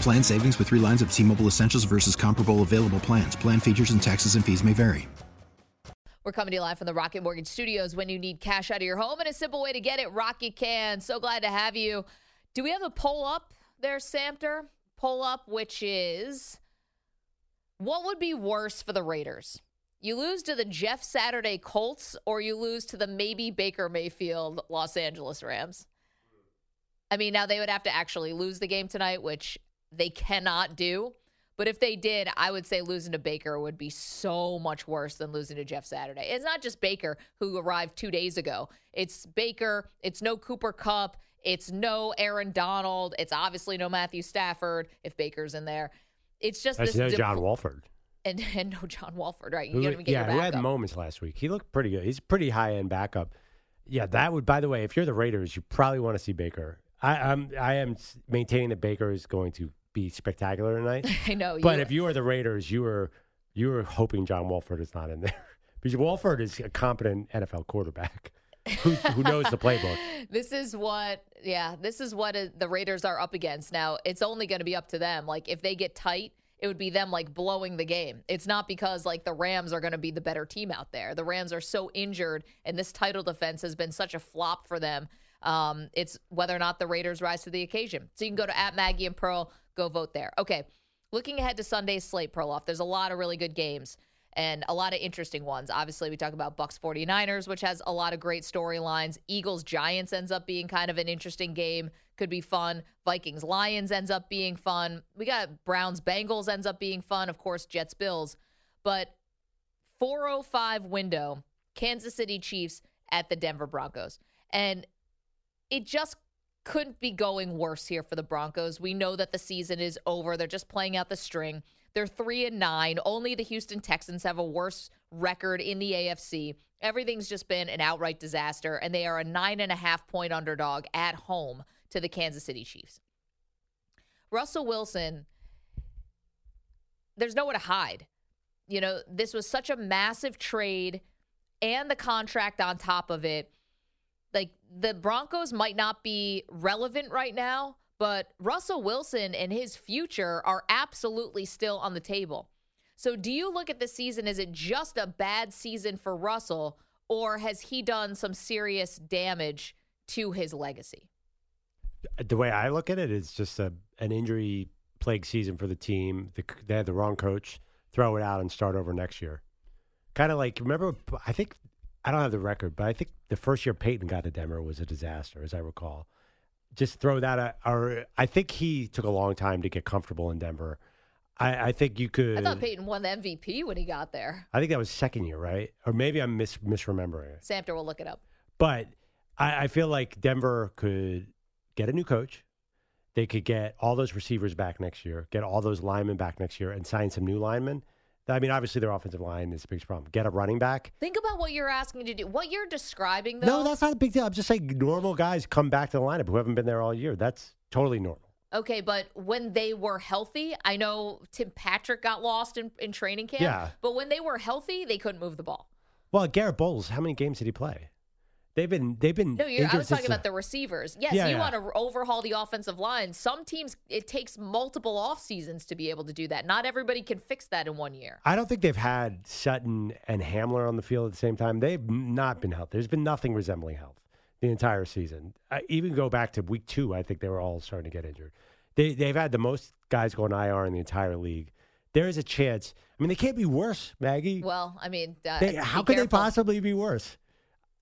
Plan savings with three lines of T Mobile Essentials versus comparable available plans. Plan features and taxes and fees may vary. We're coming to you live from the Rocket Mortgage Studios. When you need cash out of your home and a simple way to get it, Rocket can. So glad to have you. Do we have a poll up there, Samter? Poll up, which is what would be worse for the Raiders? You lose to the Jeff Saturday Colts or you lose to the maybe Baker Mayfield Los Angeles Rams? I mean, now they would have to actually lose the game tonight, which they cannot do. But if they did, I would say losing to Baker would be so much worse than losing to Jeff Saturday. It's not just Baker who arrived two days ago. It's Baker. It's no Cooper Kupp. It's no Aaron Donald. It's obviously no Matthew Stafford if Baker's in there. It's just That's this no dip- John Wolford. and, and no John Wolford, right? You Who, get yeah, who had moments last week. He looked pretty good. He's a pretty high end backup. Yeah, that would. By the way, if you're the Raiders, you probably want to see Baker. I, I'm I am maintaining that Baker is going to be spectacular tonight. I know. but you- if you are the Raiders, you are you are hoping John Wolford is not in there because Wolford is a competent NFL quarterback who who knows the playbook. this is what yeah this is what uh, the raiders are up against now it's only going to be up to them like if they get tight it would be them like blowing the game it's not because like the rams are going to be the better team out there the rams are so injured and this title defense has been such a flop for them um, it's whether or not the raiders rise to the occasion so you can go to at maggie and pearl go vote there okay looking ahead to sunday's slate Perloff there's a lot of really good games and a lot of interesting ones. Obviously, we talk about Bucks 49ers, which has a lot of great storylines. Eagles Giants ends up being kind of an interesting game, could be fun. Vikings Lions ends up being fun. We got Browns Bengals ends up being fun. Of course, Jets Bills. But 405 window, Kansas City Chiefs at the Denver Broncos. And it just couldn't be going worse here for the Broncos. We know that the season is over. They're just playing out the string. They're three and nine. Only the Houston Texans have a worse record in the AFC. Everything's just been an outright disaster, and they are a nine and a half point underdog at home to the Kansas City Chiefs. Russell Wilson, there's nowhere to hide. You know, this was such a massive trade and the contract on top of it the Broncos might not be relevant right now, but Russell Wilson and his future are absolutely still on the table. So, do you look at the season? Is it just a bad season for Russell, or has he done some serious damage to his legacy? The way I look at it is just a an injury plague season for the team. The, they had the wrong coach. Throw it out and start over next year. Kind of like remember. I think I don't have the record, but I think the first year Peyton got to Denver was a disaster, as I recall. Just throw that. Out, or I think he took a long time to get comfortable in Denver. I, I think you could. I thought Peyton won the MVP when he got there. I think that was second year, right? Or maybe I'm mis- misremembering it. Samter will look it up. But I, I feel like Denver could get a new coach. They could get all those receivers back next year, get all those linemen back next year, and sign some new linemen. I mean, obviously their offensive line is the biggest problem. Get a running back. Think about what you're asking to do. What you're describing, though. No, that's not a big deal. I'm just saying normal guys come back to the lineup who haven't been there all year. That's totally normal. Okay, but when they were healthy, I know Tim Patrick got lost in, in training camp. Yeah. But when they were healthy, they couldn't move the ball. Well, Garett Bolles, how many games did he play? They've been they've been No, you're, I was talking about the receivers. Yes, Yeah, you yeah. want to overhaul the offensive line. Some teams, it takes multiple off seasons to be able to do that. Not everybody can fix that in one year. I don't think they've had Sutton and Hamler on the field at the same time. They've not been healthy. There's been nothing resembling health the entire season. I even go back to week two, I think they were all starting to get injured. They they've had the most guys going IR in the entire league. There is a chance. I mean, they can't be worse, Maggie. Well, I mean, uh, They, how could they possibly be worse?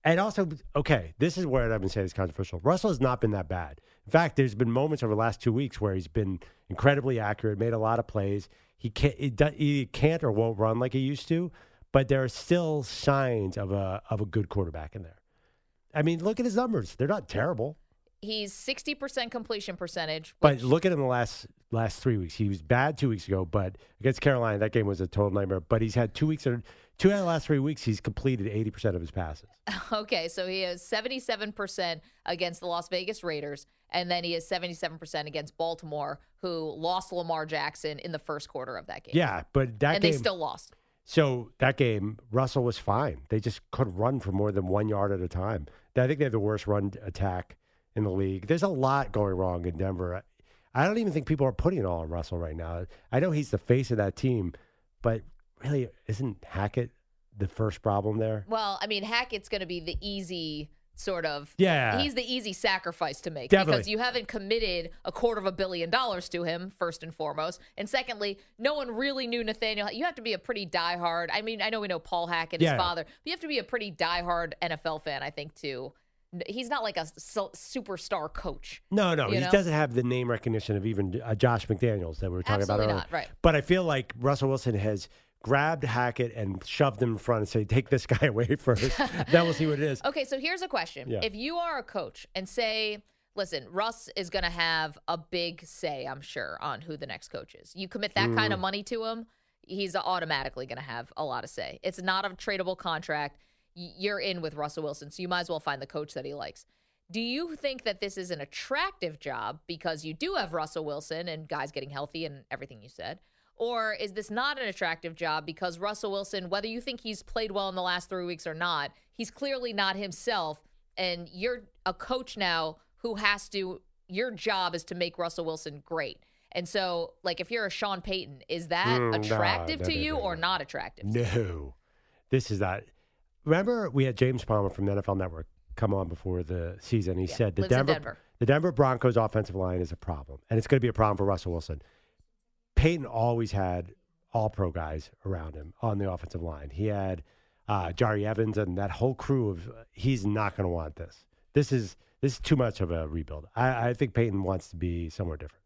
And also, okay, this is where I've been saying it's controversial. Russell has not been that bad. In fact, there's been moments over the last two weeks where he's been incredibly accurate, made a lot of plays. He can't, he, can't or won't run like he used to, but there are still signs of a of a good quarterback in there. I mean, look at his numbers; they're not terrible. He's 60% completion percentage. But look at him the last last three weeks. He was bad two weeks ago, but against Carolina, that game was a total nightmare. But he's had two weeks or two out of the last three weeks. He's completed eighty percent of his passes. Okay, so he has 77% against the Las Vegas Raiders, and then he has 77% against Baltimore, who lost Lamar Jackson in the first quarter of that game. Yeah, but that and game. they still lost. so that game, Russell was fine. They just couldn't run for more than one yard at a time. I think they have the worst run attack in the league. There's a lot going wrong in Denver. I don't even think people are putting it all on Russell right now. I know he's the face of that team, but really, isn't Hackett the first problem there? Well, I mean, Hackett's going to be the easy sort of. Yeah. He's the easy sacrifice to make Definitely. because you haven't committed a quarter of a billion dollars to him, first and foremost. And secondly, no one really knew Nathaniel. You have to be a pretty diehard. I mean, I know we know Paul Hackett, his Yeah. father, but you have to be a pretty diehard NFL fan, I think, too. He's not like a superstar coach. No, no, he know? doesn't have the name recognition of even uh, Josh McDaniels that we were talking Absolutely about earlier. not, right. But I feel like Russell Wilson has grabbed Hackett and shoved him in front and say, "Take this guy away first. then we'll see what it is." Okay, so here's a question. Yeah. If you are a coach and say, listen, Russ is going to have a big say, I'm sure, on who the next coach is. You commit that Mm. kind of money to him, he's automatically going to have a lot of say. It's not a tradable contract. You're in with Russell Wilson, so you might as well find the coach that he likes. Do you think that this is an attractive job because you do have Russell Wilson and guys getting healthy and everything you said? Or is this not an attractive job because Russell Wilson, whether you think he's played well in the last three weeks or not, he's clearly not himself. And you're a coach now who has to, your job is to make Russell Wilson great. And so, like, if you're a Sean Payton, is that Mm, no, attractive no, to no, you or not attractive? No, this is not. Remember, we had James Palmer from the NFL Network come on before the season. He Yeah, said the Denver, Denver. the Denver Broncos offensive line is a problem, and it's going to be a problem for Russell Wilson. Peyton always had all pro guys around him on the offensive line. He had uh, Jahri Evans and that whole crew of. He's not going to want this. This is this is too much of a rebuild. I, I think Peyton wants to be somewhere different.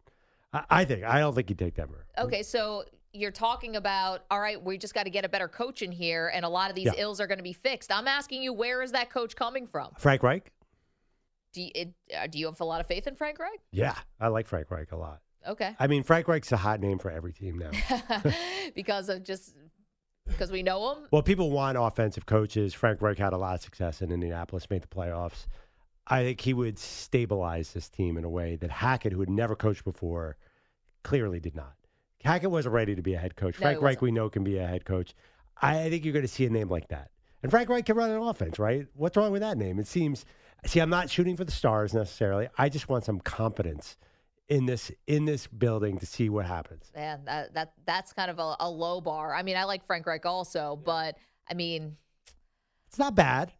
I, I think. I don't think he'd take Denver. Okay, so you're talking about, all right, we just got to get a better coach in here, and a lot of these Yeah. ills are going to be fixed. I'm asking you, where is that coach coming from? Frank Reich. Do you, it, uh, do you have a lot of faith in Frank Reich? Yeah, I like Frank Reich a lot. Okay. I mean, Frank Reich's a hot name for every team now. because of just because we know him. Well, people want offensive coaches. Frank Reich had a lot of success in Indianapolis, made the playoffs. I think he would stabilize this team in a way that Hackett, who had never coached before, clearly did not. Hackett wasn't ready to be a head coach. No, Frank Reich, we know, can be a head coach. I, I think you're going to see a name like that. And Frank Reich can run an offense, right? What's wrong with that name? It seems. See, I'm not shooting for the stars necessarily. I just want some competence in this in this building to see what happens. Man, that that that's kind of a, a low bar. I mean, I like Frank Reich also, but I mean, It's not bad.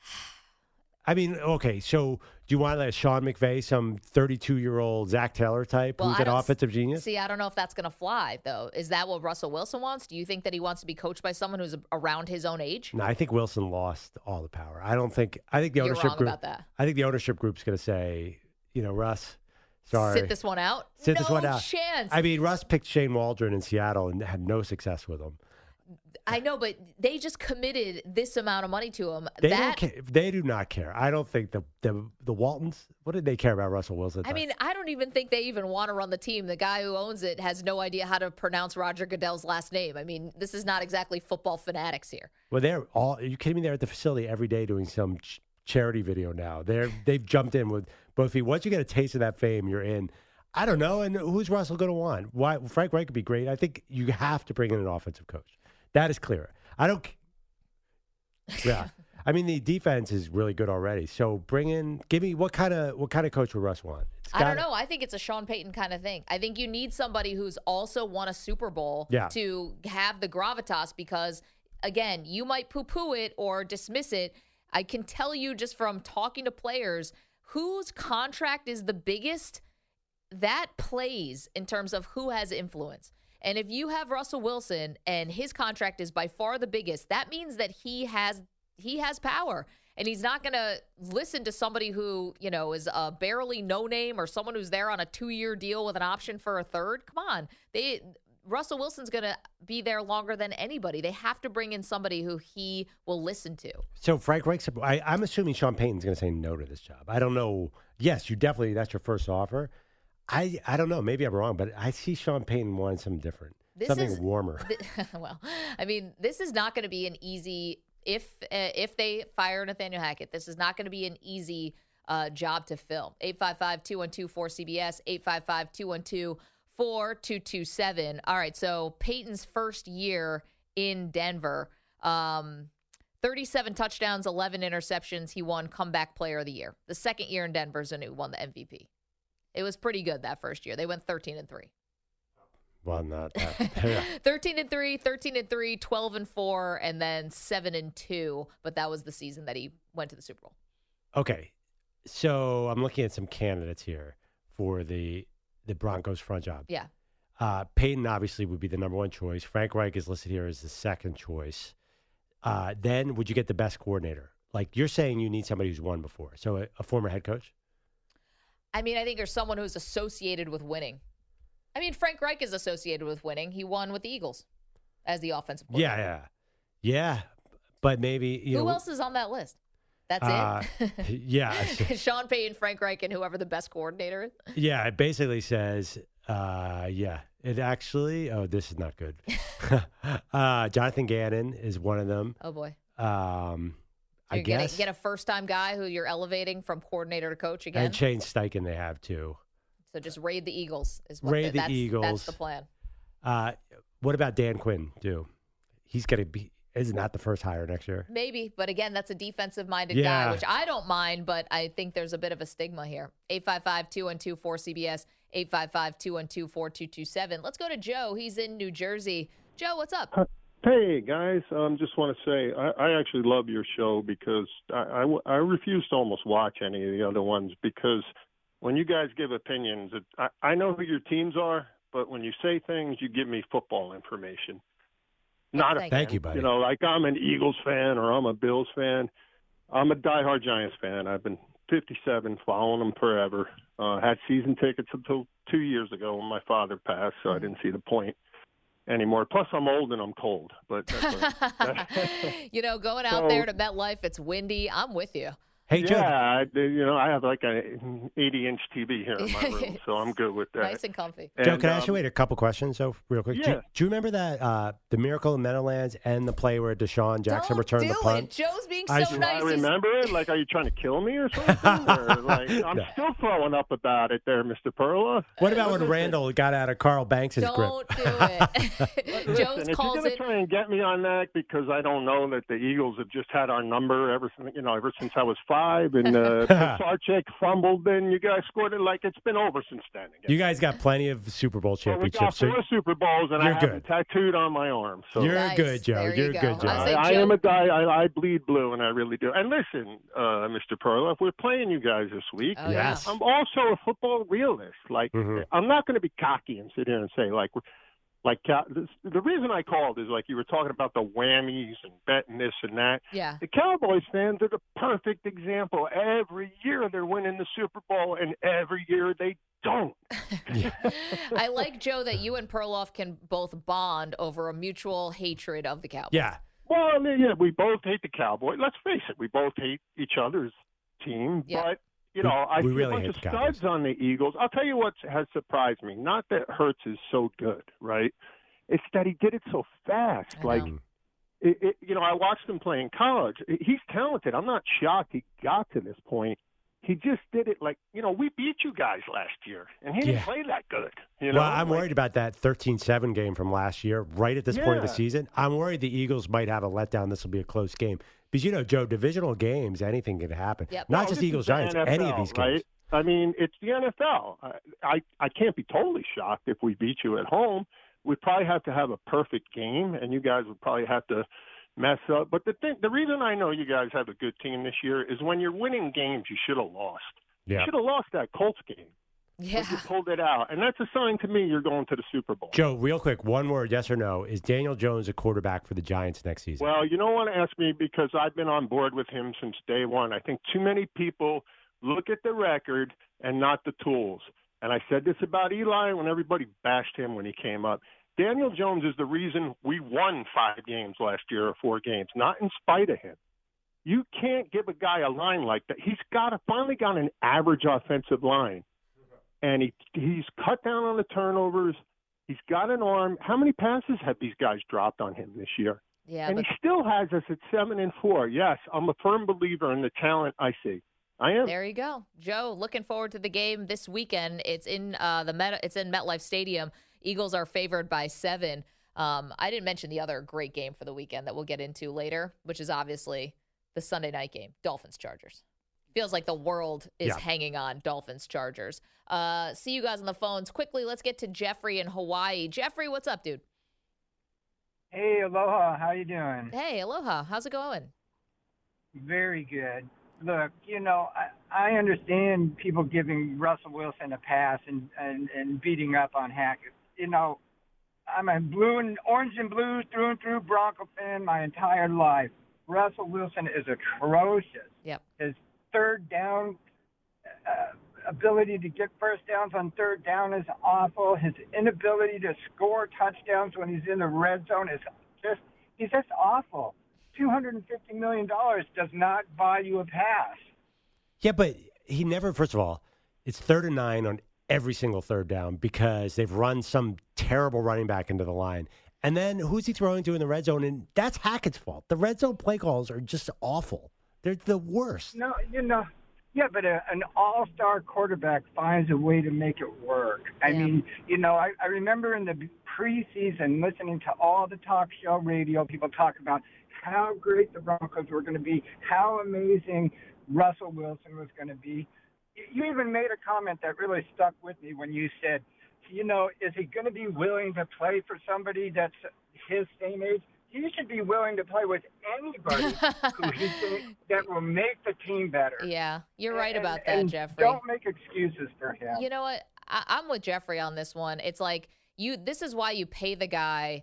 I mean, okay, so do you want like Sean McVay, some 32 year old Zac Taylor type well, who's an offensive genius? See, I don't know if that's going to fly though. Is that what Russell Wilson wants? Do you think that he wants to be coached by someone who's around his own age? no, I think Wilson lost all the power. I don't think, I think the You're ownership group, about that. I think the ownership group's going to say, you know, Russ, sorry. Sit this one out. Sit no this one out. chance. I mean, Russ picked Shane Waldron in Seattle and had no success with him. I know, but they just committed this amount of money to him. They that don't care. They do not care. I don't think the, the the Waltons. What did they care about Russell Wilson? I mean, I don't even think they even want to run the team. The guy who owns it has no idea how to pronounce Roger Goodell's last name. I mean, this is not exactly football fanatics here. Well, they're all. Are you kidding me? They're at the facility every day doing some ch- charity video now. They're they've jumped in with both feet. Once you get a taste of that fame, you're in. I don't know. And who's Russell going to want? Why Frank Reich could be great. I think you have to bring in an offensive coach. That is clear. I don't. Yeah. I mean, the defense is really good already. So bring in. Give me what kind of what kind of coach would Russ want? I don't know. I think it's a Sean Payton kind of thing. I think you need somebody who's also won a Super Bowl Yeah. to have the gravitas because, again, you might poo poo it or dismiss it. I can tell you just from talking to players whose contract is the biggest that plays in terms of who has influence. And if you have Russell Wilson and his contract is by far the biggest, that means that he has he has power. And he's not going to listen to somebody who, you know, is a barely no name or someone who's there on a 2-year deal with an option for a third. Come on. They Russell Wilson's going to be there longer than anybody. They have to bring in somebody who he will listen to. So Frank Reich's. I, I'm assuming Sean Payton's going to say no to this job. I don't know. Yes, you definitely. That's your first offer. I I don't know. Maybe I'm wrong, but I see Sean Payton wanting something different, This something is- warmer. Th- well, I mean, this is not going to be an easy if uh, if they fire Nathaniel Hackett. This is not going to be an easy uh, job to fill. 855-212-4CBS, 855-212-4227. All right, so Peyton's first year in Denver, um, 37 touchdowns, 11 interceptions. He won comeback player of the year. The second year in Denver is when he won the MVP. It was pretty good that first year. They went 13 and 3. well, not that. 13 and 3, 13 and 3, 12 and 4, and then 7 and 2. But that was the season that he went to the Super Bowl. okay, so I'm looking at some candidates here for the the Broncos front job. Yeah. Uh, Peyton obviously would be the number one choice. Frank Reich is listed here as the second choice. Uh, then would you get the best coordinator? Like you're saying, you need somebody who's won before. So a, a former head coach. I mean, I think there's someone who's associated with winning. I mean, Frank Reich is associated with winning. He won with the Eagles as the offensive Yeah, yeah, yeah. But maybe you Who know. else is on that list? That's uh, it. yeah, Sean Payton, Frank Reich, and whoever the best coordinator is. yeah. It basically says, uh, yeah. It actually. Oh, this is not good. uh, Jonathan Gannon is one of them. Oh boy. Um, I You're guess. Gonna get a first time guy who you're elevating from coordinator to coach again. and Shane Steichen they have too. so just raid the Eagles is what Raid the, the that's, Eagles. That's the plan. Uh, what about Dan Quinn? Do he's to be? Isn't that the first hire next year? Maybe, but again, that's a defensive minded Yeah. guy, which I don't mind, but I think there's a bit of a stigma here. 855 212 4CBS, 855 212 4227. Let's go to Joe. He's in New Jersey. Joe, what's up? Hey guys, um, just want to say I, I actually love your show because I, I, I refuse to almost watch any of the other ones because when you guys give opinions, it, I, I know who your teams are, but when you say things, you give me football information. Not a Thank Thank you, buddy. You know, like I'm an Eagles fan or I'm a Bills fan. I'm a diehard Giants fan. I've been 57, following them forever. Uh, had season tickets until two years ago when my father passed, so I didn't see the point anymore. Plus, I'm old and I'm cold. But that's a- you know, going out So- there to MetLife, it's windy. I'm with you. Hey, Joe. yeah, I, you know, I have like an 80 inch TV here in my room, so I'm good with that. Nice and comfy. Joe, And, can I ask you um, wait a couple questions? So real quick, do, you, Yeah. do you remember that uh, the Miracle in Meadowlands and the play where DeSean Jackson Don't returned do the punt? it. Joe's being so I- Do nice. I remember it? Like, are you trying to kill me or something? or like, I'm No. still throwing up about it, there, Mr. Perla. What about when Randall got out of Carl Banks' grip? Don't do it. Listen, Jones if you're going to it. try and get me on that because I don't know that the Eagles have just had our number ever since you know ever since I was five, and uh, Sarchek fumbled, then you guys scored it like it's been over since then. Again. You guys got plenty of Super Bowl Well, we championships. got so four Super Bowls, and I you're have good. them tattooed on my arm. So you're Nice. good, Joe. There you You're go. good, Joe. I I, I Joe- am a guy. I, I bleed blue, and I really do. And listen, uh, Mr. Perla, if we're playing you guys this week, Oh, Yes. I'm also a football realist. Like, Mhm. I'm not going to be cocky and sit here and say like, we're- like uh, the reason I called is like you were talking about the whammies and betting this and that. Yeah. The Cowboys fans are the perfect example. Every year they're winning the Super Bowl, and every year they don't. I like Joe that you and Perloff can both bond over a mutual hatred of the Cowboys. Yeah. Well, I mean, yeah, we both hate the Cowboys. Let's face it, we both hate each other's team. Yeah. But you We- know, I we see really a bunch of studs on the Eagles. I'll tell you what has surprised me. Not that Hurts is so good, right? It's that he did it so fast. I Like, it, it, you know, I watched him play in college. He's talented. I'm not shocked he got to this point. He just did it like, you know, we beat you guys last year, and he didn't Yeah. play that good. You know, well, I'm Like, worried about that 13-7 game from last year. Right at this point of the season, I'm worried the Eagles might have a letdown. This will be a close game because you know, Joe, divisional games, anything can happen. Yep. Not Well, just Eagles is the Giants, any of these games. Right? I mean, it's the NFL. I, I I can't be totally shocked if we beat you at home. We'd probably have to have a perfect game, and you guys would probably have to mess up. But the thing, the reason I know you guys have a good team this year is when you're winning games, you should have lost. You should have lost that Colts game. Yeah. But you pulled it out, and that's a sign to me you're going to the Super Bowl. Joe, real quick, one word, yes or no. Is Daniel Jones a quarterback for the Giants next season? Well, you don't want to ask me because I've been on board with him since day one. I think too many people look at the record and not the tools. And I said this about Eli when everybody bashed him when he came up. Daniel Jones is the reason we won five games last year or four games, not in spite of him. You can't give a guy a line like that. He's got a, finally got an average offensive line, and he he's cut down on the turnovers. He's got an arm. How many passes have these guys dropped on him this year? Yeah, and but he still has us at seven and four. Yes, I'm a firm believer in the talent I see. I am. There you go, Joe. Looking forward to the game this weekend. It's in uh, the Met. It's in MetLife Stadium. Eagles are favored by seven. Um, I didn't mention the other great game for the weekend that we'll get into later, which is obviously the Sunday night game, Dolphins Chargers. Feels like the world is Yeah. hanging on Dolphins Chargers. Uh, see you guys on the phones quickly. Let's get to Jeffrey in Hawaii. Jeffrey, what's up, dude? Hey, aloha. How you doing? Hey, aloha. How's it going? Very good. Look, you know, I, I understand people giving Russell Wilson a pass and, and, and beating up on Hackett. You know, I'm a blue and orange and blue through and through Bronco fan my entire life. Russell Wilson is atrocious. Yep. His third down uh, ability to get first downs on third down is awful. His inability to score touchdowns when he's in the red zone is just he's just awful. Two hundred and fifty million dollars does not buy you a pass. Yeah, but he never, first of all, it's third and nine on every single third down because they've run some terrible running back into the line. And then who's he throwing to in the red zone? And that's Hackett's fault. The red zone play calls are just awful. They're the worst. No, you know, yeah, but a, an all-star quarterback finds a way to make it work. I Yeah. mean, you know, I, I remember in the preseason listening to all the talk show radio, people talk about how great the Broncos were going to be, how amazing Russell Wilson was going to be. You even made a comment that really stuck with me when you said, you know, is he going to be willing to play for somebody that's his same age? He should be willing to play with anybody who he think that will make the team better. Yeah, you're right And- about that, and Jeffrey. Don't make excuses for him. You know what? I, I'm with Jeffrey on this one. It's like you. This is why you pay the guy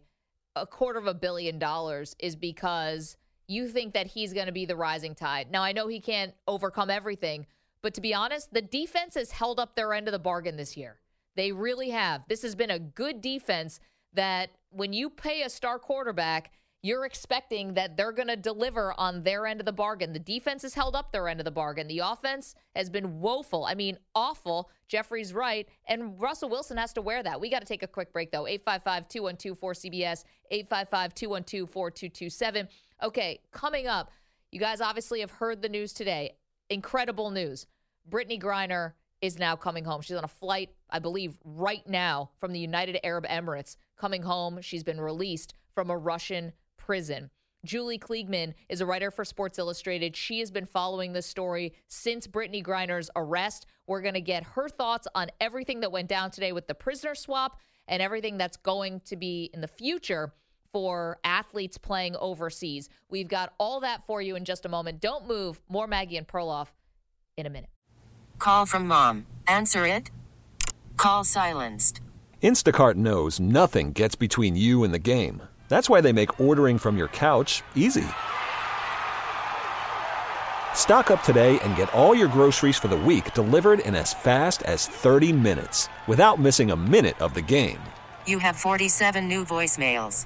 a quarter of a billion dollars is because you think that he's going to be the rising tide. Now I know he can't overcome everything, but to be honest, the defense has held up their end of the bargain this year. They really have. This has been a good defense that when you pay a star quarterback, you're expecting that they're going to deliver on their end of the bargain. The defense has held up their end of the bargain. The offense has been woeful. I mean, awful. Jeffrey's right. And Russell Wilson has to wear that. We got to take a quick break, though. 855 212 4CBS, 855 212 4227. Okay, coming up, you guys obviously have heard the news today. Incredible news. Brittney Griner is now coming home. She's on a flight, I believe, right now from the United Arab Emirates, coming home. She's been released from a Russian prison. Julie Kliegman is a writer for Sports Illustrated. She has been following this story since Brittney Griner's arrest. We're going to get her thoughts on everything that went down today with the prisoner swap and everything that's going to be in the future for athletes playing overseas. We've got all that for you in just a moment. Don't move. More Maggie and Perloff in a minute. Call from mom. Answer it. Call silenced. Instacart knows nothing gets between you and the game. That's why they make ordering from your couch easy. Stock up today and get all your groceries for the week delivered in as fast as 30 minutes without missing a minute of the game. You have 47 new voicemails.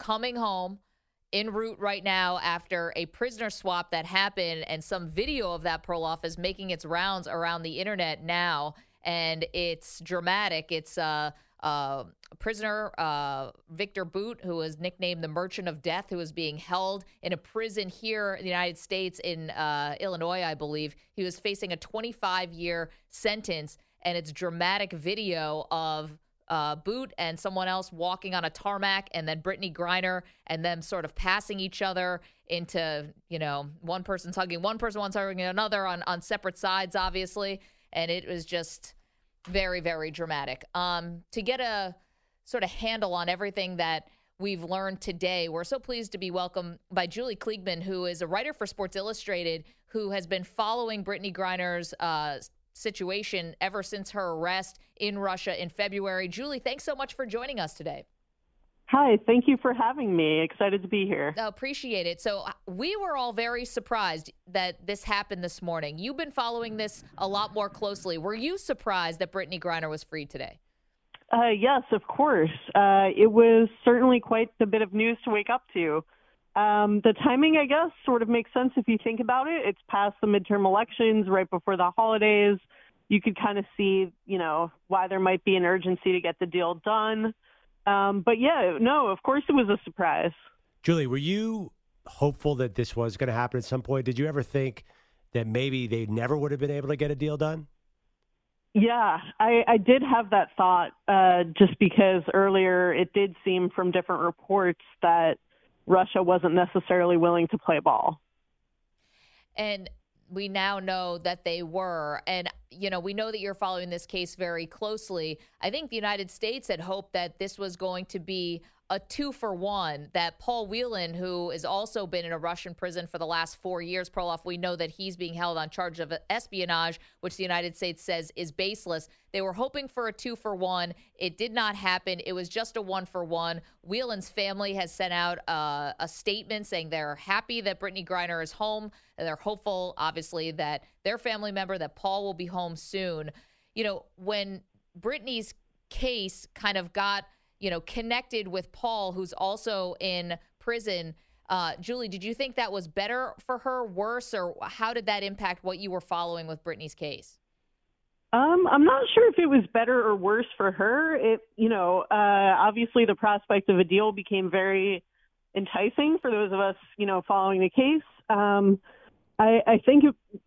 coming home en route right now after a prisoner swap that happened, and some video of that Perloff is making its rounds around the internet now, and it's dramatic. It's uh, uh, prisoner uh, Viktor Bout, who was nicknamed the Merchant of Death, who is being held in a prison here in the United States in uh, Illinois, I believe. He was facing a 25 year sentence, and it's dramatic video of uh, Bout and someone else walking on a tarmac, and then Brittney Griner, and them sort of passing each other into, you know, one person's hugging one person, one's hugging another on, on separate sides, obviously. And it was just very, very dramatic. Um, to get a sort of handle on everything that we've learned today, we're so pleased to be welcomed by Julie Kliegman, who is a writer for Sports Illustrated, who has been following Brittney Griner's uh, situation ever since her arrest in Russia in February. Julie, thanks so much for joining us today. Hi, thank you for having me. Excited to be here. I appreciate it. So, uh, we were all very surprised that this happened this morning. You've been following this a lot more closely. Were you surprised that Brittney Griner was freed today? Uh, yes, of course. Uh, it was certainly quite a bit of news to wake up to. Um, the timing, I guess, sort of makes sense if you think about it. It's past the midterm elections, right before the holidays. You could kind of see, you know, why there might be an urgency to get the deal done. Um, but yeah, no, of course it was a surprise. Julie, were you hopeful that this was going to happen at some point? Did you ever think that maybe they never would have been able to get a deal done? Yeah, I, I did have that thought uh, just because earlier it did seem from different reports that Russia wasn't necessarily willing to play ball. And we now know that they were. And, you know, we know that you're following this case very closely. I think the United States had hoped that this was going to be a two for one that Paul Whelan, who has also been in a Russian prison for the last four years, Perloff, we know that he's being held on charge of espionage, which the United States says is baseless. They were hoping for a two for one. It did not happen. It was just a one for one. Whelan's family has sent out uh, a statement saying they're happy that Brittney Griner is home. They're hopeful, obviously, that their family member, that Paul will be home soon. You know, when Brittney's case kind of got – you know, connected with Paul, who's also in prison. Uh, Julie, did you think that was better for her, worse, or how did that impact what you were following with Brittney's case? Um, I'm not sure if it was better or worse for her. It, you know, uh, obviously the prospect of a deal became very enticing for those of us, you know, following the case. Um, I, I think, it,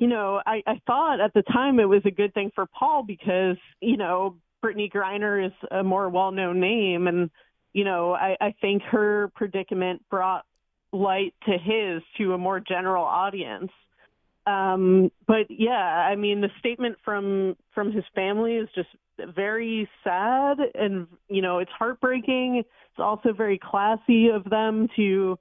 you know, I, I thought at the time it was a good thing for Paul because, you know, Brittney Griner is a more well-known name, and you know, I, I think her predicament brought light to his to a more general audience. Um, but yeah, I mean, the statement from from his family is just very sad, and you know, it's heartbreaking. It's also very classy of them to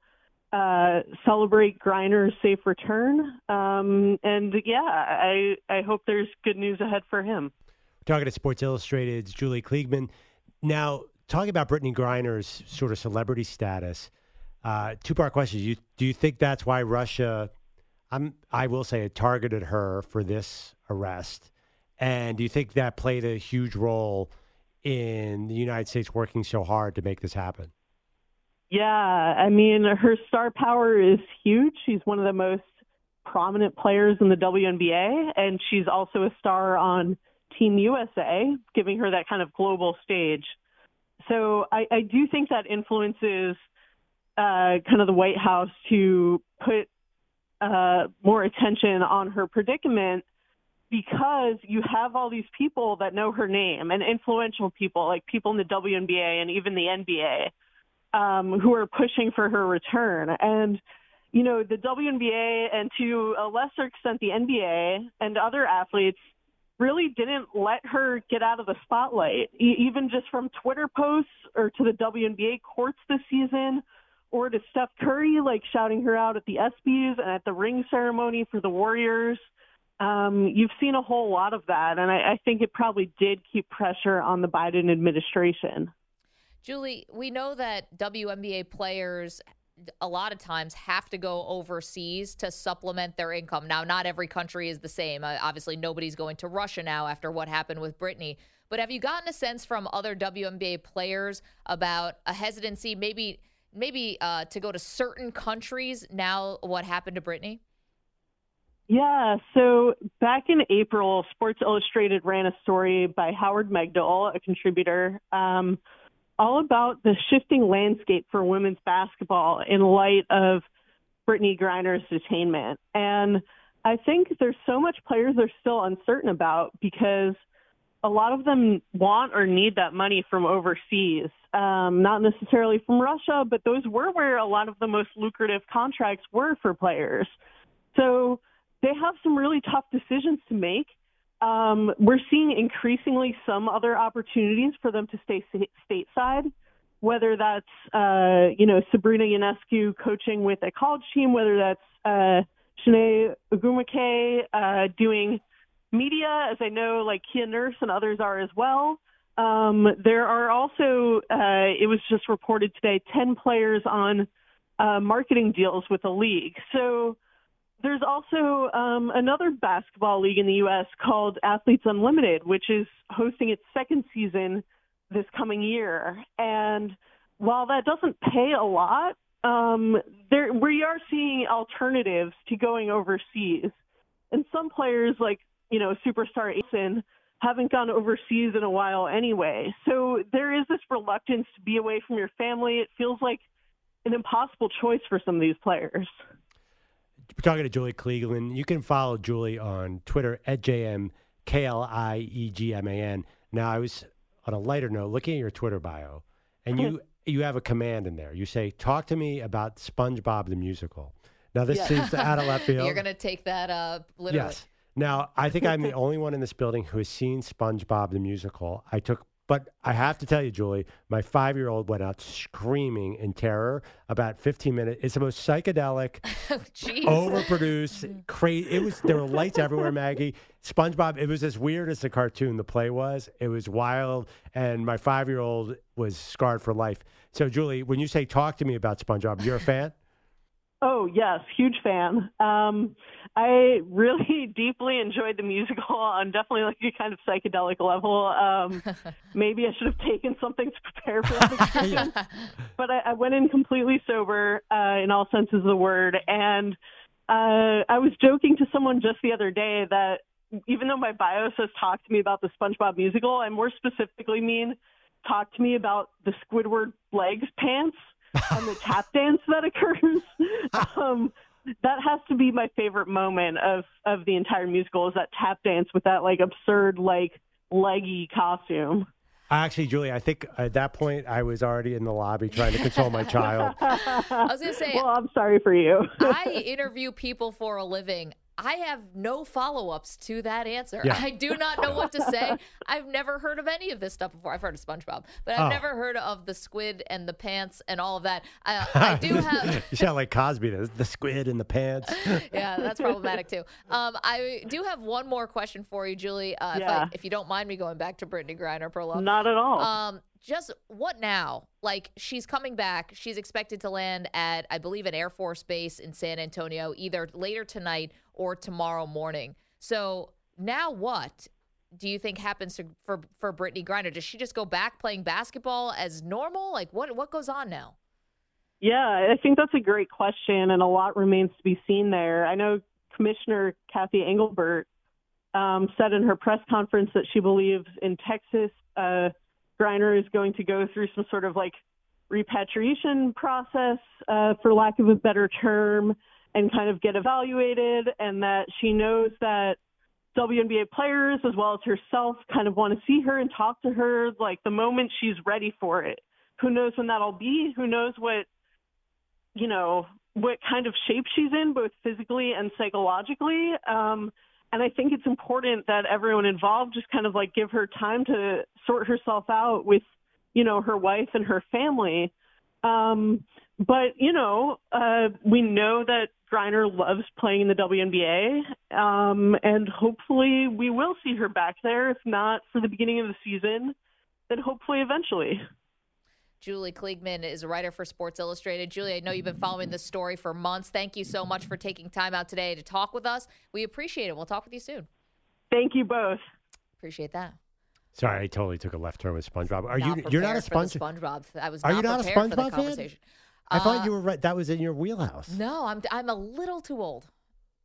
uh, celebrate Griner's safe return. Um, and yeah, I I hope there's good news ahead for him talking to Sports Illustrated's Julie Kliegman. Now, talking about Brittney Griner's sort of celebrity status, uh, two part question. You, do you think that's why Russia, I'm, I will say, it targeted her for this arrest? And do you think that played a huge role in the United States working so hard to make this happen? Yeah, I mean, her star power is huge. She's one of the most prominent players in the WNBA, and she's also a star on Team USA, giving her that kind of global stage. So I, I do think that influences uh, kind of the White House to put uh, more attention on her predicament because you have all these people that know her name and influential people like people in the WNBA and even the NBA um, who are pushing for her return. And, you know, the WNBA and to a lesser extent the NBA and other athletes really didn't let her get out of the spotlight, e- even just from Twitter posts or to the WNBA courts this season or to Steph Curry, like shouting her out at the ESPYs and at the ring ceremony for the Warriors. Um, you've seen a whole lot of that, and I, I think it probably did keep pressure on the Biden administration. Julie, we know that WNBA players a lot of times have to go overseas to supplement their income. Now, not every country is the same. Uh, obviously, nobody's going to Russia now after what happened with Brittney. But have you gotten a sense from other WNBA players about a hesitancy, maybe maybe uh, to go to certain countries now? What happened to Brittney? Yeah, so back in April, Sports Illustrated ran a story by Howard Megdal, a contributor, um, all about the shifting landscape for women's basketball in light of Brittney Griner's detainment. And I think there's so much players are still uncertain about because a lot of them want or need that money from overseas, um, not necessarily from Russia, but those were where a lot of the most lucrative contracts were for players. So they have some really tough decisions to make. Um, we're seeing increasingly some other opportunities for them to stay stateside, whether that's, uh, you know, Sabrina Ionescu coaching with a college team, whether that's uh, Chiney Ogwumike uh, doing media, as I know, like Kia Nurse and others are as well. Um, there are also, uh, it was just reported today, 10 players on uh, marketing deals with the league. So there's also um, another basketball league in the U.S. called Athletes Unlimited, which is hosting its second season this coming year. And while that doesn't pay a lot, um, there we are seeing alternatives to going overseas. And some players, like you know, superstar Asen, haven't gone overseas in a while anyway. So there is this reluctance to be away from your family. It feels like an impossible choice for some of these players. We're talking to Julie Kliegman. You can follow Julie on Twitter at JMKLIEGMAN. Now, I was on a lighter note looking at your Twitter bio, and you you have a command in there. You say, "Talk to me about SpongeBob the musical." Now, this Yeah. seems out of left field. You're going to take that up literally. Yes. Now, I think I'm the only one in this building who has seen SpongeBob the musical. I took, but I have to tell you, Julie, my five year old went out screaming in terror about 15 minutes. It's the most psychedelic, oh, Jeez. overproduced, crazy. It was there were lights everywhere. Maggie, SpongeBob. It was as weird as the cartoon, the play was. It was wild, and my five year old was scarred for life. So, Julie, when you say talk to me about SpongeBob, you're a fan. Oh yes, huge fan. Um, I really deeply enjoyed the musical on definitely like a kind of psychedelic level. Um, maybe I should have taken something to prepare for that experience, but I, I went in completely sober uh, in all senses of the word. And uh, I was joking to someone just the other day that even though my bio says "talk to me about the SpongeBob musical," I more specifically mean talk to me about the Squidward legs pants and the tap dance that occurs. um, that has to be my favorite moment of of the entire musical is that tap dance with that like absurd like leggy costume. Actually, Julie, I think at that point I was already in the lobby trying to console my child. I was going to say, well, I'm sorry for you. I interview people for a living. I have no follow ups to that answer. Yeah. I do not know what to say. I've never heard of any of this stuff before. I've heard of SpongeBob, but I've Oh. never heard of the squid and the pants and all of that. I, I do have. you sound like Cosby, the, the squid and the pants. yeah, that's problematic too. Um, I do have one more question for you, Julie. Uh, if, I, Yeah. if you don't mind me going back to Brittney Griner for a little. Not at all. Um, just what now? Like she's coming back. She's expected to land at, I believe, an Air Force base in San Antonio either later tonight or tomorrow morning. So now what? Do you think happens to, for for Brittney Griner? Does she just go back playing basketball as normal? Like what what goes on now? Yeah, I think that's a great question, and a lot remains to be seen there. I know Commissioner Cathy Engelbert um, said in her press conference that she believes in Texas, uh, Griner is going to go through some sort of like repatriation process, uh, for lack of a better term, and kind of get evaluated, and that she knows that WNBA players as well as herself kind of want to see her and talk to her like the moment she's ready for it. who knows when that'll be? Who knows what, you know, what kind of shape she's in, both physically and psychologically. Um, and I think it's important that everyone involved just kind of like give her time to sort herself out with, you know, her wife and her family. Um, but you know, uh, we know that Griner loves playing in the WNBA, um, and hopefully we will see her back there. If not for the beginning of the season, then hopefully eventually. Julie Kliegman is a writer for Sports Illustrated. Julie, I know you've been following this story for months. Thank you so much for taking time out today to talk with us. We appreciate it. We'll talk with you soon. Thank you both. Appreciate that. Sorry, I totally took a left turn with SpongeBob. Are you? You're not a Sponge. SpongeBob. I was Are not you not a prepared for the SpongeBob fan? I thought Uh, you were right. That was in your wheelhouse. No, I'm I'm a little too old.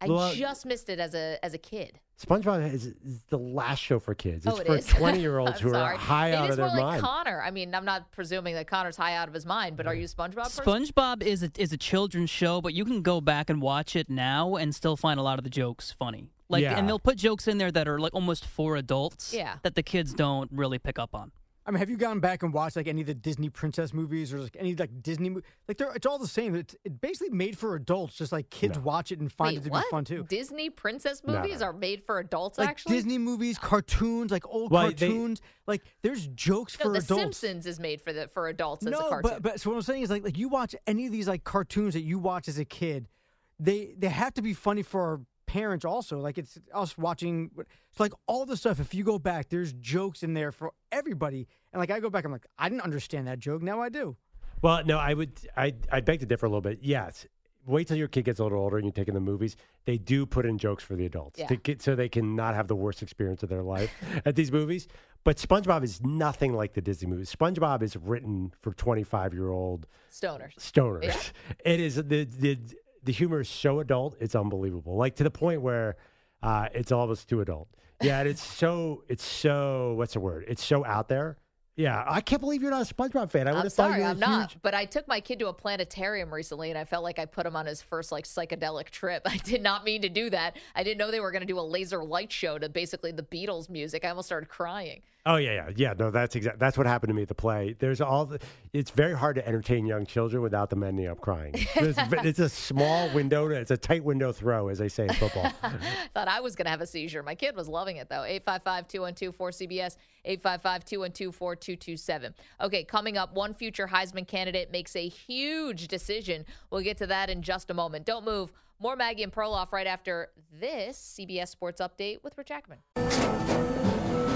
I Well, uh, just missed it as a as a kid. SpongeBob is, is the last show for kids. It's oh, it for is? 20 year olds who sorry. are high It out is of their more like mind. Connor. I mean, I'm not presuming that Connor's high out of his mind, but are you SpongeBob person? SpongeBob is a, is a children's show, but you can go back and watch it now and still find a lot of the jokes funny. Like, Yeah. and they'll put jokes in there that are like almost for adults. Yeah. That the kids don't really pick up on. I mean, have you gone back and watched like any of the Disney princess movies or like any like Disney mo- like they're it's all the same. It's it basically made for adults. Just like kids watch it and find Wait, it to what? be fun too. Disney princess movies no. are made for adults, Like actually? Disney movies, oh. cartoons, like old Well, they- cartoons. like there's jokes no, for The adults. Simpsons is made for the for adults as a no, cartoon. but but so what I'm saying is like like you watch any of these like cartoons that you watch as a kid, they they have to be funny for our parents also. Like it's us watching. It's like all the stuff. If you go back, there's jokes in there for everybody. And like I go back, I'm like I didn't understand that joke. Now I do. Well, no, I would. I I beg to differ a little bit. Yes, wait till your kid gets a little older and you take in the movies. They do put in jokes for the adults Yeah. to get, so they can not have the worst experience of their life at these movies. But SpongeBob is nothing like the Disney movies. SpongeBob is written for 25 year old Stoners. stoners. Yeah. It is the the the humor is so adult, it's unbelievable. Like to the point where uh, it's almost too adult. Yeah, and it's so it's so what's the word? It's so out there. Yeah, I can't believe you're not a SpongeBob fan. I would I'm have thought sorry, you were I'm a not. huge- But I took my kid to a planetarium recently, and I felt like I put him on his first like psychedelic trip. I did not mean to do that. I didn't know they were going to do a laser light show to basically the Beatles music. I almost started crying. Oh yeah, yeah, yeah. No, that's exact. That's what happened to me at the play. There's all. The, it's very hard to entertain young children without them ending up crying. It's, it's a small window. It's a tight window throw, as they say in football. Thought I was going to have a seizure. My kid was loving it though. 855-212-4CBS, 855-212-4227. Okay, coming up, one future Heisman candidate makes a huge decision. We'll get to that in just a moment. Don't move. More Maggie and Perloff right after this CBS Sports Update with Rich Ackman.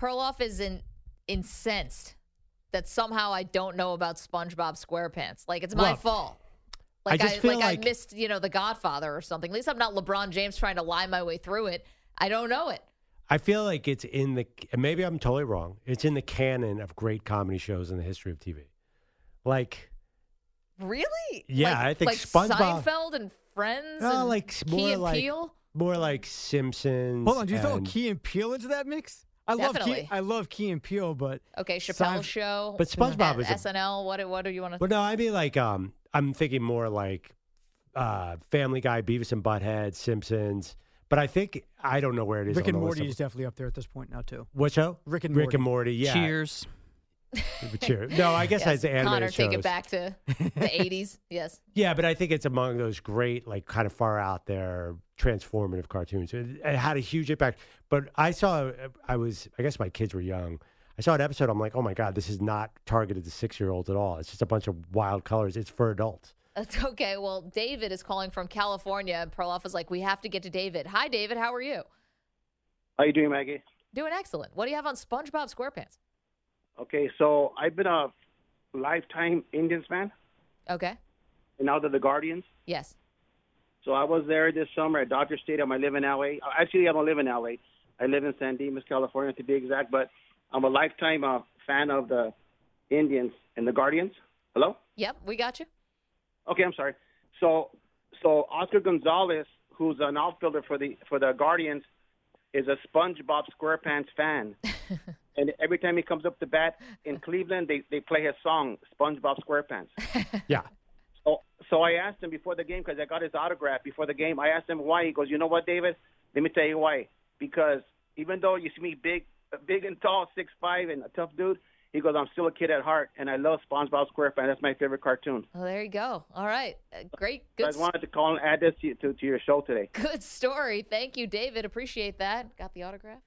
Perloff is in, incensed that somehow I don't know about SpongeBob SquarePants. Like it's my Well, fault. Like I, just feel like, I missed, you know, The Godfather or something. At least I'm not LeBron James trying to lie my way through it. I don't know it. I feel like it's in the. and Maybe I'm totally wrong. It's in the canon of great comedy shows in the history of TV. Like, Really? Yeah, Like- I think like SpongeBob- Seinfeld and Friends. uh, and like Key more and like Peele? more like Simpsons. Hold on, do you throw Key and Peele into that mix? I love Key, I love Key and Peele, but Okay, Chappelle Seinf- Show. But SpongeBob is a- SNL. What? What do you want to? Well, no, I mean like um, I'm thinking more like uh, Family Guy, Beavis and Butthead, Simpsons. But I think I don't know where it is. Rick on and the Morty is definitely up there at this point now too. What show? Rick and Rick Morty. and Morty. Yeah. Cheers. Cheers. No, I guess Yes, it's animated Connor, shows. take it back to the '80s. Yes. Yeah, but I think it's among those great, like, kind of far out there, transformative cartoons. It, it had a huge impact. But I saw, I was, I guess my kids were young. I saw an episode. I'm like, oh my god, this is not targeted to six year olds at all. It's just a bunch of wild colors. It's for adults. That's okay. Well, David is calling from California, and Perloff is like, we have to get to David. Hi, David. How are you? How you doing, Maggie? Doing excellent. What do you have on SpongeBob SquarePants? Okay, so I've been a lifetime Indians fan, Okay. and now they're the Guardians. Yes. So I was there this summer at Dodger Stadium. I live in LA. Actually, I don't live in LA. I live in San Dimas, California, to be exact. But I'm a lifetime uh, fan of the Indians and the Guardians. Hello. Yep, we got you. Okay, I'm sorry. So, so Oscar Gonzalez, who's an outfielder for the for the Guardians, is a SpongeBob SquarePants fan. and every time he comes up to bat in Cleveland, they they play his song SpongeBob SquarePants. Yeah. So, so I asked him before the game because I got his autograph before the game. I asked him why. He goes, "You know what, David? Let me tell you why. Because even though you see me big, big and tall, six five, and a tough dude, he goes, I'm still a kid at heart, and I love SpongeBob SquarePants. That's my favorite cartoon. Well, there you go. All right. Uh, great. So I just wanted to call and add this to, to, to your show today. Good story. Thank you, David. Appreciate that. Got the autograph.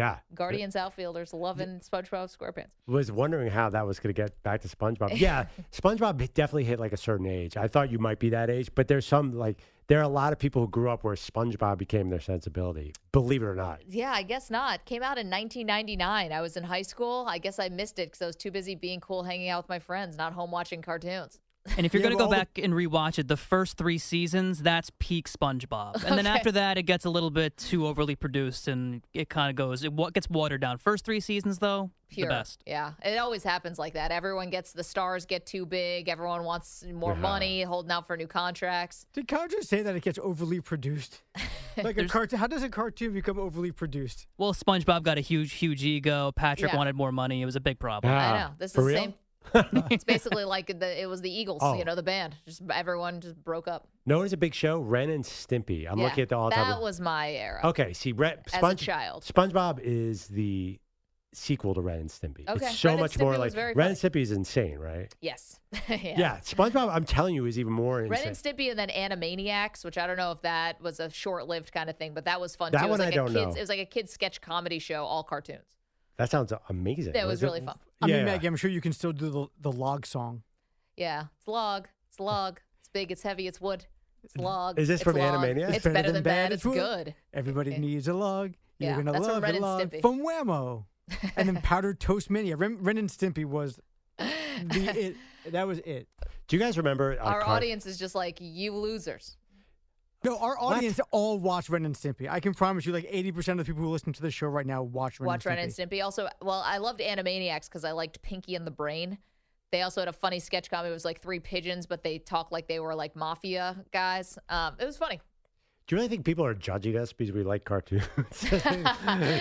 Yeah. Guardians outfielders loving SpongeBob SquarePants. Was wondering how that was going to get back to SpongeBob. Yeah, SpongeBob definitely hit like a certain age. I thought you might be that age, but there's some like there are a lot of people who grew up where SpongeBob became their sensibility. Believe it or not. Yeah, I guess not. Came out in 1999. I was in high school. I guess I missed it because I was too busy being cool, hanging out with my friends, not home watching cartoons. And if you're Yeah, going to go all back and rewatch it, the first three seasons, that's peak SpongeBob. And then after that, it gets a little bit too overly produced and it kind of goes, it wa- gets watered down. First three seasons, though, Pure. the best. Yeah, it always happens like that. Everyone gets the stars get too big. Everyone wants more Yeah. money, holding out for new contracts. Did Kyle just say that it gets overly produced? Like a cartoon. How does a cartoon become overly produced? Well, SpongeBob got a huge, huge ego. Patrick Yeah. wanted more money. It was a big problem. Ah, I know. This is for the real? same. it's basically like the, it was the Eagles, Oh. you know, the band. Just everyone just broke up. No, it's a big show. Ren and Stimpy. I'm Yeah, looking at the all time. That was my era. Okay, see, Ren, As a child. SpongeBob is the sequel to Ren and Stimpy. Okay, It's so Ren much more like Ren and Stimpy is insane, right? Yes. Yeah. SpongeBob, I'm telling you, is even more Ren and Stimpy and then Animaniacs, which I don't know if that was a short-lived kind of thing, but that was fun That too. It was one like I a don't kids, know. It was like a kids sketch comedy show, all cartoons. that sounds amazing. That was really fun. I Yeah. mean, Maggie, I'm sure you can still do the the log song. Yeah, it's log, it's log, it's big, it's heavy, it's wood, it's log. Is this it's from log. Animaniacs? It's better, than bad. It's wood. good. Everybody needs a log. You're Yeah, gonna that's from love Ren a log Stimpy. from Blammo. and then powdered toast mania. Ren, Ren and Stimpy was the it. That was it. Do you guys remember uh, Our Car- audience is just like you losers. No, our audience all watch Ren and Stimpy. I can promise you, like 80% of the people who listen to the show right now watch Ren Watch and Ren Stimpy. and Stimpy. Also, well, I loved Animaniacs because I liked Pinky and the Brain. They also had a funny sketch comedy. It was like three pigeons, but they talked like they were like mafia guys. Um, it was funny. Do you really think people are judging us because we like cartoons?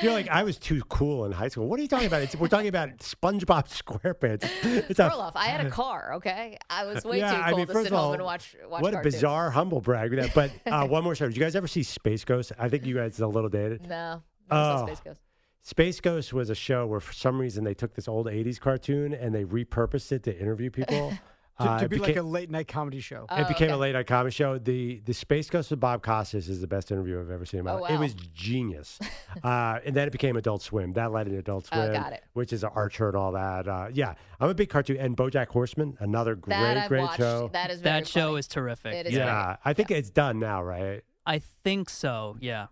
You're like, I was too cool in high school. What are you talking about? It's, we're talking about SpongeBob SquarePants. It's a- I had a car. Okay, I was way yeah, too I cool mean, to sit of home all, and watch watch what cartoons. a bizarre humble brag. That, but uh, one more show. Did you guys ever see Space Ghost? I think you guys are a little dated. No, Oh. Space Ghost. Space Ghost was a show where, for some reason, they took this old '80s cartoon and they repurposed it to interview people. To, Uh, to it be like a late night comedy show. Oh, it became a late night comedy show. The the Space Ghost with Bob Costas is the best interview I've ever seen in my Oh, life. It was genius. uh, and then it became Adult Swim. That led into Adult Oh, Swim, got it. which is Archer and all that. Uh, yeah, I'm a big cartoon. And BoJack Horseman, another great, That I've great watched. show. That is very That show is terrific. It is yeah, I think it's done now, right? I think so, yeah.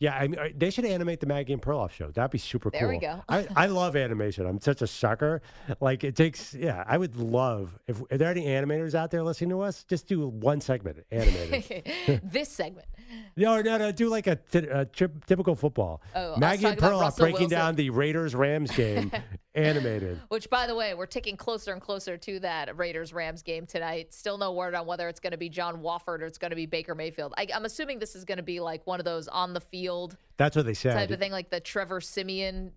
Yeah, I mean, they should animate the Maggie and Perloff show. That'd be super There cool. we go. I, I love animation. I'm such a sucker. Like it takes. Yeah, I would love if, if there are any animators out there listening to us, just do one segment animated. this segment. No, no, no. Do like a, t- a trip, typical football. Oh, Maggie and Perloff breaking Wilson. down the Raiders Rams game, animated. Which, by the way, we're ticking closer and closer to that Raiders Rams game tonight. Still no word on whether it's going to be John Wolford or it's going to be Baker Mayfield. I, I'm assuming this is going to be like one of those on the field That's what they said. type of thing, like the Trevor Siemian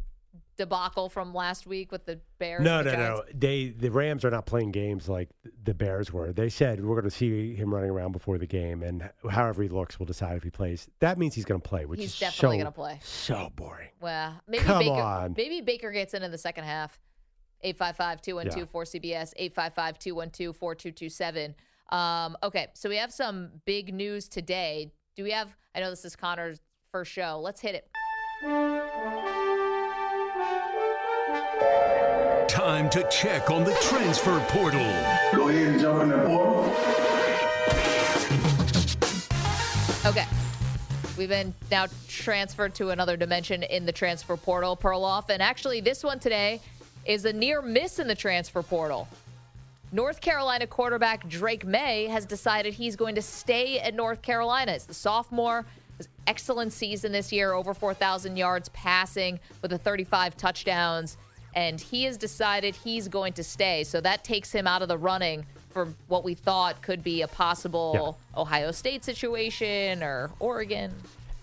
debacle from last week with the Bears. No, the no, Giants. no. They the Rams are not playing games like the Bears were. They said we're going to see him running around before the game, and however he looks, we'll decide if he plays. That means he's going to play, which He's is definitely so- gonna play. So boring. Well, maybe Come Baker. on. Maybe Baker gets in in the second half. 855-212-4CBS, 855-212-4227. Um, okay, so we have some big news today. Do we have? I know this is Connor's first show. Let's hit it. Time to check on the transfer portal. Go ahead and jump in the portal. Okay. We've been now transferred to another dimension in the transfer portal, Perloff. And actually, this one today is a near miss in the transfer portal. North Carolina quarterback Drake Maye has decided he's going to stay at North Carolina. It's the sophomore. His excellent season this year, over 4,000 yards passing with the 35 touchdowns. And he has decided he's going to stay. So that takes him out of the running for what we thought could be a possible Ohio State situation or Oregon.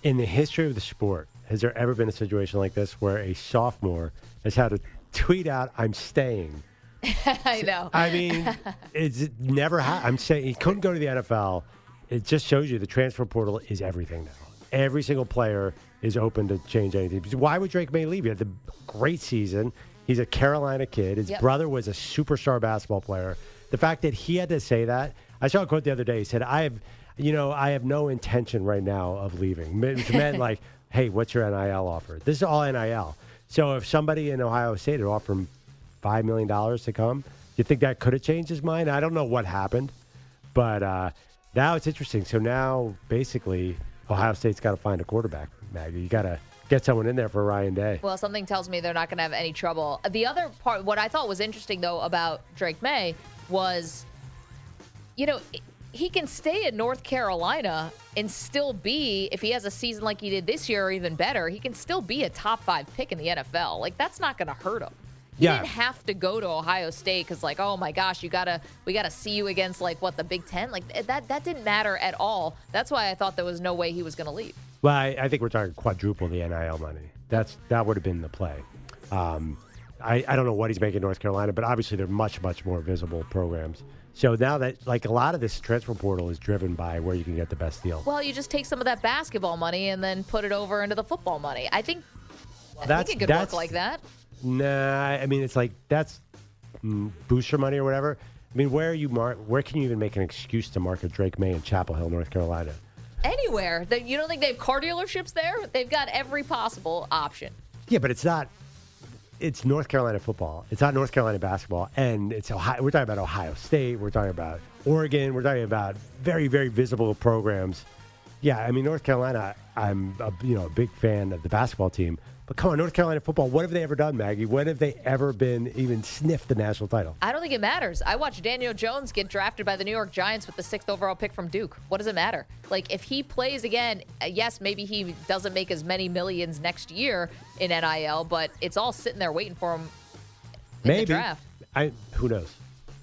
In the history of the sport, has there ever been a situation like this where a sophomore has had to tweet out, "I'm staying"? I know. I mean, it's never. Ha- I'm saying he couldn't go to the NFL. It just shows you the transfer portal is everything now. Every single player is open to change anything. Why would Drake Maye leave? He had the great season. He's a Carolina kid. His Yep. brother was a superstar basketball player. The fact that he had to say that, I saw a quote the other day. He said, "I have, you know, I have no intention right now of leaving." Which meant like, "Hey, what's your NIL offer?" This is all NIL. So if somebody in Ohio State had offered him five million dollars to come, you think that could have changed his mind? I don't know what happened, but uh, now it's interesting. So now basically, Ohio State's got to find a quarterback. Maggie, you got to get someone in there for Ryan Day. Well, something tells me they're not going to have any trouble. The other part, what I thought was interesting though about Drake Maye was, you know, he can stay in North Carolina and still be, if he has a season like he did this year or even better, he can still be a top five pick in the NFL. Like that's not going to hurt him. He Yeah. didn't have to go to Ohio State because, like, oh my gosh, you gotta, we gotta see you against like what the Big Ten. Like that, that didn't matter at all. That's why I thought there was no way he was going to leave. Well, I, I think we're talking quadruple the NIL money. That's that would have been the play. Um, I, I don't know what he's making in North Carolina, but obviously they're much much more visible programs. So now that like a lot of this transfer portal is driven by where you can get the best deal. Well, you just take some of that basketball money and then put it over into the football money. I think, I That's- think it could work like that. Nah, I mean it's like that's mm, booster money or whatever. I mean, where are you mar- Where can you even make an excuse to market Drake Maye in Chapel Hill, North Carolina? Anywhere. That you don't think they have car dealerships there? They've got every possible option. Yeah, but it's not. It's North Carolina football. It's not North Carolina basketball, and it's Ohio. We're talking about Ohio State. We're talking about Oregon. We're talking about very, very visible programs. Yeah, I mean North Carolina. I'm a, you know a big fan of the basketball team, but come on, North Carolina football. What have they ever done, Maggie? When have they ever been even sniffed the national title? I don't think it matters. I watched Daniel Jones get drafted by the New York Giants with the sixth overall pick from Duke. What does it matter? Like, if he plays again, uh, yes, maybe he doesn't make as many millions next year in NIL, but it's all sitting there waiting for him Maybe. I who knows?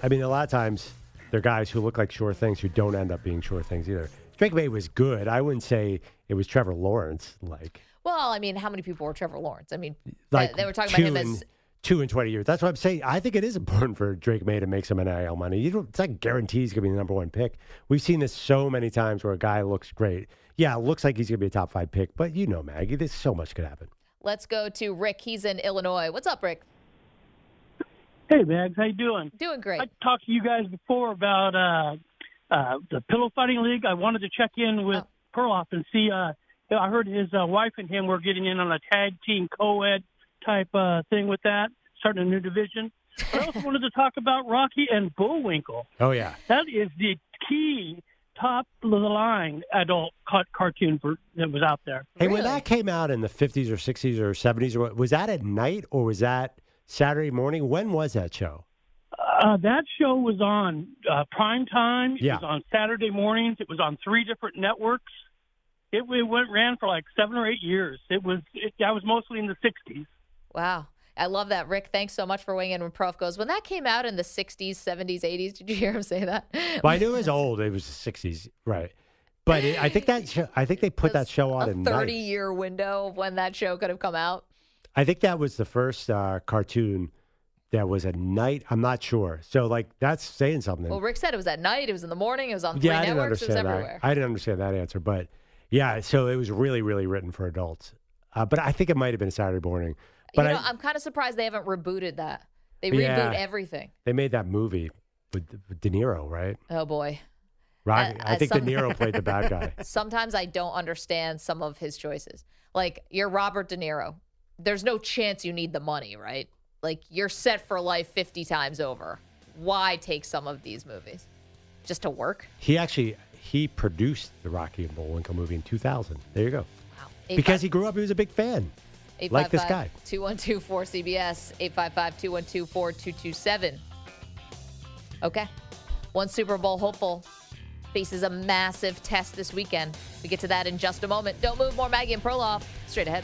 I mean, a lot of times they're guys who look like sure things who don't end up being sure things either. Drake Maye was good. I wouldn't say it was Trevor Lawrence like. Well, I mean, how many people were Trevor Lawrence? I mean, like they, they were talking two about him in, as two in twenty years. That's what I'm saying. I think it is important for Drake Maye to make some NIL money. You don't, it's not guaranteed he's going to be the number one pick. We've seen this so many times where a guy looks great. Yeah, it looks like he's going to be a top five pick, but you know, Maggie, there's so much could happen. Let's go to Rick. He's in Illinois. What's up, Rick? Hey, Bags, how you doing? Doing great. I talked to you guys before about uh, uh, the pillow fighting league. I wanted to check in with Perloff and see. Uh, I heard his uh, wife and him were getting in on a tag team co-ed type uh, thing with that, starting a new division. I also wanted to talk about Rocky and Bullwinkle. Oh yeah, That is the key top of the line adult ca- cartoon for, that was out there. Hey, when that came out in the 50s or 60s or 70s, or was that at night or was that Saturday morning? When was that show? Uh, that show was on uh, prime time. It Yeah. was on Saturday mornings. It was on three different networks. It, it went ran for like seven or eight years. It was it, I was mostly in the '60s. Wow. I love that. Rick, thanks so much for weighing in when Perloff goes. When that came out in the 60s, 70s, 80s, did you hear him say that? Well, I knew it was old. It was the 60s, right? But it, I think that show, I think they put that show on A at 30 night. year window of when that show could have come out. I think that was the first uh, cartoon that was at night. I'm not sure. So, like, that's saying something. Well, Rick said it was at night, it was in the morning, it was on three yeah, networks, it was everywhere. that. I didn't understand that answer, but yeah. So it was really, really written for adults. Uh, but I think it might have been Saturday morning. But you know, I, I'm kind of surprised they haven't rebooted that. They Yeah. reboot everything. they made that movie with, with De Niro, right? Oh boy. Uh, I uh, think some- De Niro played the bad guy. Sometimes I don't understand some of his choices. Like you're Robert De Niro. There's no chance you need the money, right? like you're set for life 50 times over. Why take some of these movies? Just to work? He actually he produced the Rocky and Bullwinkle movie in 2000. There you go. Wow. Because he grew up, he was a big fan. Like this guy. 212 4CBS, 855 212 4227. Okay. One Super Bowl hopeful faces a massive test this weekend. We get to that in just a moment. Don't move more Maggie and Perloff. Straight ahead.